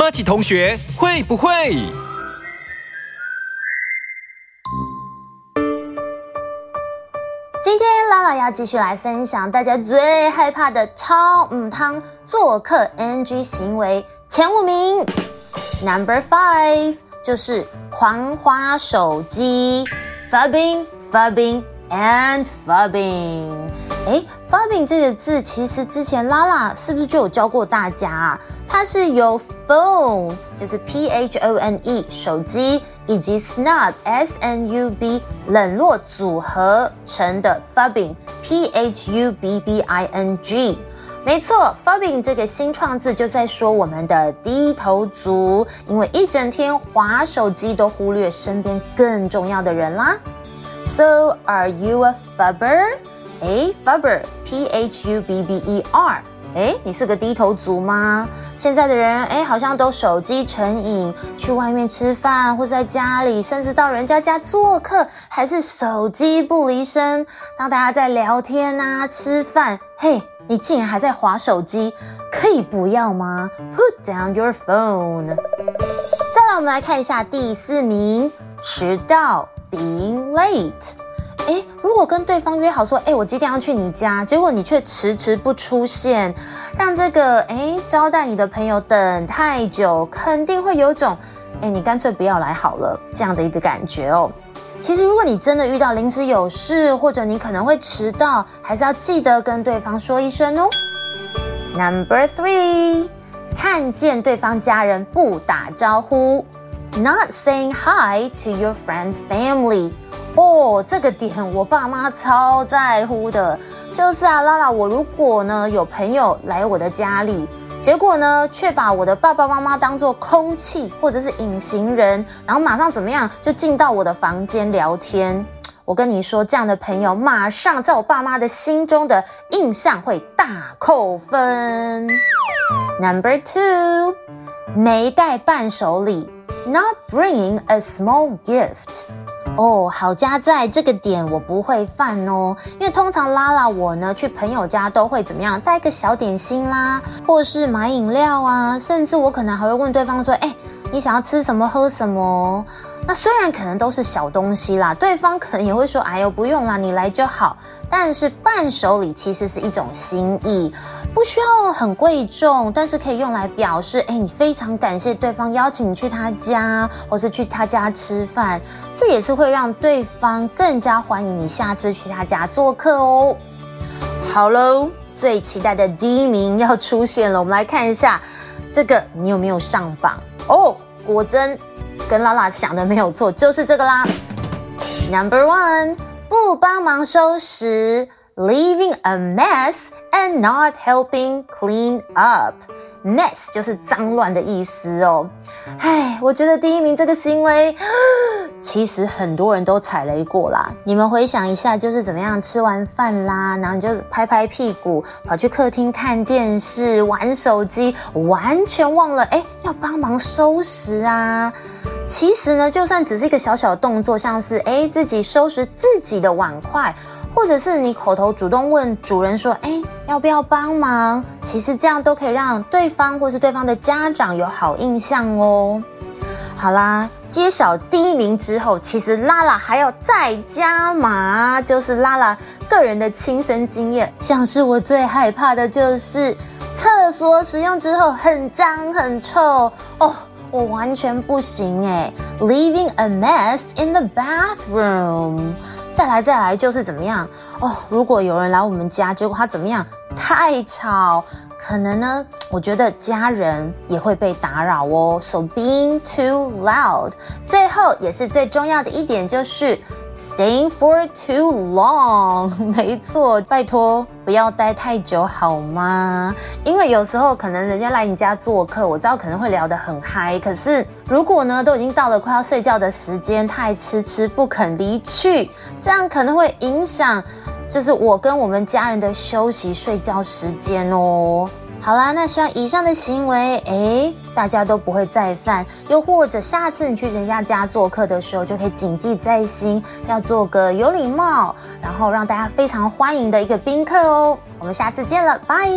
马奇同学会不会？今天拉拉要继续来分享大家最害怕的超母汤做客 NG 行为前五名。Number five 就是狂花手机，fubbing, fubbing and fubbing。哎，fubbing 这个字其实之前拉拉是不是就有教过大家啊？它是由 phone 就是 P H O N E 手机。以及 snub s n u b 冷落组合成的 fubbing p h u b b i n g，没错，fubbing 这个新创字就在说我们的低头族，因为一整天划手机都忽略身边更重要的人啦。So are you a fubber？哎，fubber p h u b b e r。哎，你是个低头族吗？现在的人哎，好像都手机成瘾，去外面吃饭或在家里，甚至到人家家做客，还是手机不离身。当大家在聊天呐、吃饭，嘿，你竟然还在划手机，可以不要吗？Put down your phone。再来，我们来看一下第四名，迟到，being late。哎，如果跟对方约好说，哎，我几点要去你家，结果你却迟迟不出现，让这个哎招待你的朋友等太久，肯定会有种，哎，你干脆不要来好了这样的一个感觉哦。其实，如果你真的遇到临时有事，或者你可能会迟到，还是要记得跟对方说一声哦。Number three，看见对方家人不打招呼，Not saying hi to your friend's family。哦，这个点我爸妈超在乎的，就是啊，拉拉，我如果呢有朋友来我的家里，结果呢却把我的爸爸妈妈当做空气或者是隐形人，然后马上怎么样就进到我的房间聊天，我跟你说，这样的朋友马上在我爸妈的心中的印象会大扣分。Number two，没带伴手礼，Not bringing a small gift。哦，好家在这个点我不会犯哦，因为通常拉拉我呢去朋友家都会怎么样，带个小点心啦，或是买饮料啊，甚至我可能还会问对方说，哎，你想要吃什么喝什么？那虽然可能都是小东西啦，对方可能也会说，哎呦不用啦，你来就好。但是伴手礼其实是一种心意，不需要很贵重，但是可以用来表示，哎，你非常感谢对方邀请你去他家，或是去他家吃饭。这也是会让对方更加欢迎你下次去他家做客哦。好喽，最期待的第一名要出现了，我们来看一下这个你有没有上榜哦？果真跟拉拉想的没有错，就是这个啦。Number one，不帮忙收拾，leaving a mess and not helping clean up。mess 就是脏乱的意思哦。唉，我觉得第一名这个行为，其实很多人都踩雷过啦。你们回想一下，就是怎么样吃完饭啦，然后你就拍拍屁股跑去客厅看电视、玩手机，完全忘了哎要帮忙收拾啊。其实呢，就算只是一个小小的动作，像是哎自己收拾自己的碗筷。或者是你口头主动问主人说：“哎，要不要帮忙？”其实这样都可以让对方或是对方的家长有好印象哦。好啦，揭晓第一名之后，其实拉拉还要再加码，就是拉拉个人的亲身经验，像是我最害怕的就是厕所使用之后很脏很臭哦，我完全不行哎，leaving a mess in the bathroom。再来再来就是怎么样哦？如果有人来我们家，结果他怎么样？太吵，可能呢？我觉得家人也会被打扰哦。So being too loud。最后也是最重要的一点就是。Staying for too long，没错，拜托不要待太久好吗？因为有时候可能人家来你家做客，我知道可能会聊得很嗨，可是如果呢都已经到了快要睡觉的时间，他还迟迟不肯离去，这样可能会影响，就是我跟我们家人的休息睡觉时间哦。好啦，那希望以上的行为，哎，大家都不会再犯。又或者下次你去人家家做客的时候，就可以谨记在心，要做个有礼貌，然后让大家非常欢迎的一个宾客哦。我们下次见了，拜。